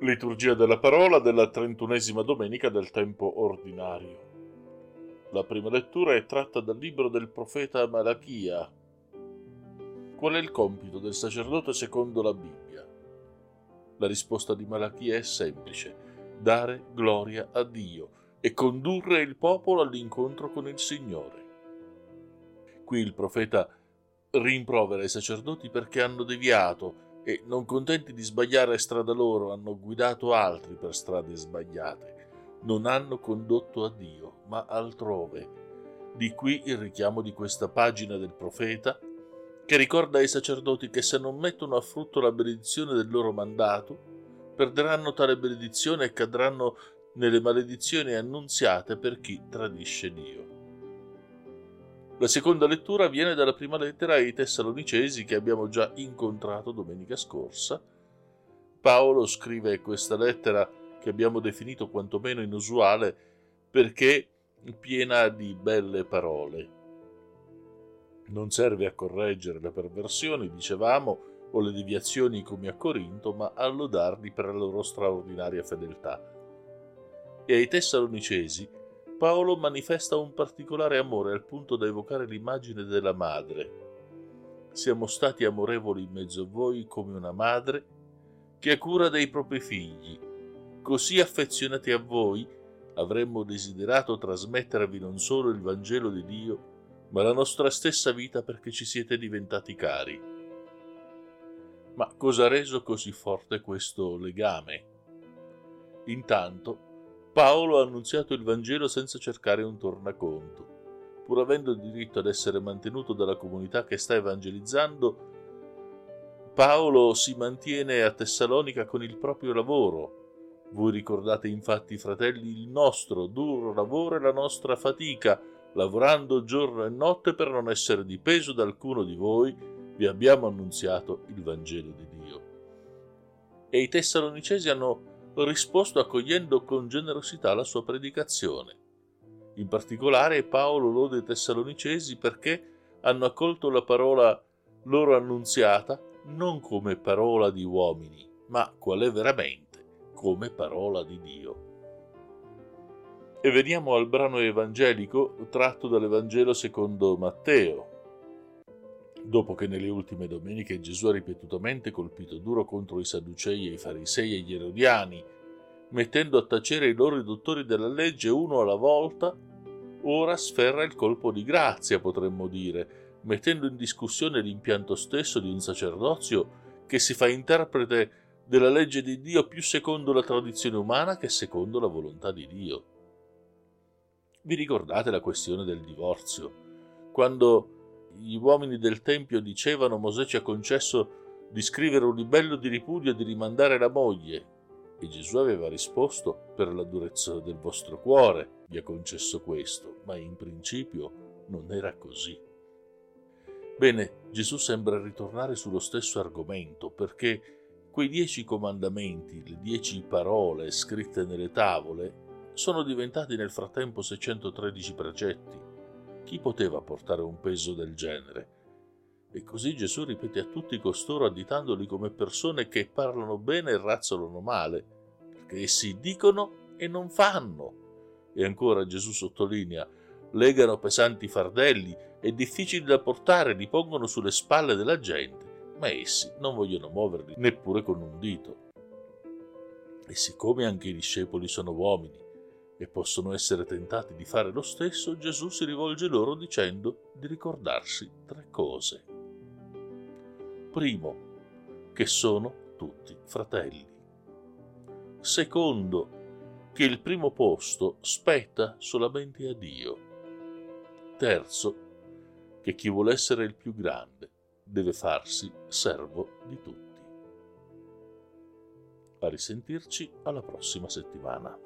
Liturgia della parola della trentunesima domenica del tempo ordinario. La prima lettura è tratta dal libro del profeta Malachia. Qual è il compito del sacerdote secondo la Bibbia? La risposta di Malachia è semplice, dare gloria a Dio e condurre il popolo all'incontro con il Signore. Qui il profeta rimprovera i sacerdoti perché hanno deviato e, non contenti di sbagliare strada loro, hanno guidato altri per strade sbagliate. Non hanno condotto a Dio, ma altrove. Di qui il richiamo di questa pagina del profeta che ricorda ai sacerdoti che se non mettono a frutto la benedizione del loro mandato, perderanno tale benedizione e cadranno nelle maledizioni annunziate per chi tradisce Dio. La seconda lettura viene dalla prima lettera ai Tessalonicesi che abbiamo già incontrato domenica scorsa. Paolo scrive questa lettera che abbiamo definito quantomeno inusuale perché piena di belle parole. Non serve a correggere le perversioni, dicevamo, o le deviazioni come a Corinto, ma a lodarli per la loro straordinaria fedeltà. E ai Tessalonicesi Paolo manifesta un particolare amore al punto da evocare l'immagine della madre. Siamo stati amorevoli in mezzo a voi come una madre che ha cura dei propri figli. Così affezionati a voi avremmo desiderato trasmettervi non solo il Vangelo di Dio, ma la nostra stessa vita perché ci siete diventati cari. Ma cosa ha reso così forte questo legame? Intanto Paolo ha annunziato il Vangelo senza cercare un tornaconto. Pur avendo diritto ad essere mantenuto dalla comunità che sta evangelizzando, Paolo si mantiene a Tessalonica con il proprio lavoro. Voi ricordate infatti, fratelli, il nostro duro lavoro e la nostra fatica, lavorando giorno e notte per non essere di peso da alcuno di voi, vi abbiamo annunziato il Vangelo di Dio. E i tessalonicesi hanno risposto accogliendo con generosità la sua predicazione. In particolare Paolo lode i Tessalonicesi perché hanno accolto la parola loro annunziata non come parola di uomini, ma qual è veramente, come parola di Dio. E veniamo al brano evangelico tratto dall'Evangelo secondo Matteo. Dopo che nelle ultime domeniche Gesù ha ripetutamente colpito duro contro i Sadducei e i Farisei e gli Erodiani, mettendo a tacere i loro riduttori della legge uno alla volta, ora sferra il colpo di grazia, potremmo dire, mettendo in discussione l'impianto stesso di un sacerdozio che si fa interprete della legge di Dio più secondo la tradizione umana che secondo la volontà di Dio. Vi ricordate la questione del divorzio? Quando gli uomini del Tempio dicevano Mosè ci ha concesso di scrivere un libello di ripudio e di rimandare la moglie, e Gesù aveva risposto per la durezza del vostro cuore vi ha concesso questo, ma in principio non era così. Bene, Gesù sembra ritornare sullo stesso argomento perché quei dieci comandamenti, le dieci parole scritte nelle tavole, sono diventati nel frattempo 613 precetti chi poteva portare un peso del genere? E così Gesù ripete a tutti costoro additandoli come persone che parlano bene e razzolano male, perché essi dicono e non fanno. E ancora Gesù sottolinea, legano pesanti fardelli e difficili da portare, li pongono sulle spalle della gente, ma essi non vogliono muoverli neppure con un dito. E siccome anche i discepoli sono uomini, e possono essere tentati di fare lo stesso, Gesù si rivolge loro dicendo di ricordarsi tre cose. Primo, che sono tutti fratelli. Secondo, che il primo posto spetta solamente a Dio. Terzo, che chi vuole essere il più grande deve farsi servo di tutti. A risentirci alla prossima settimana.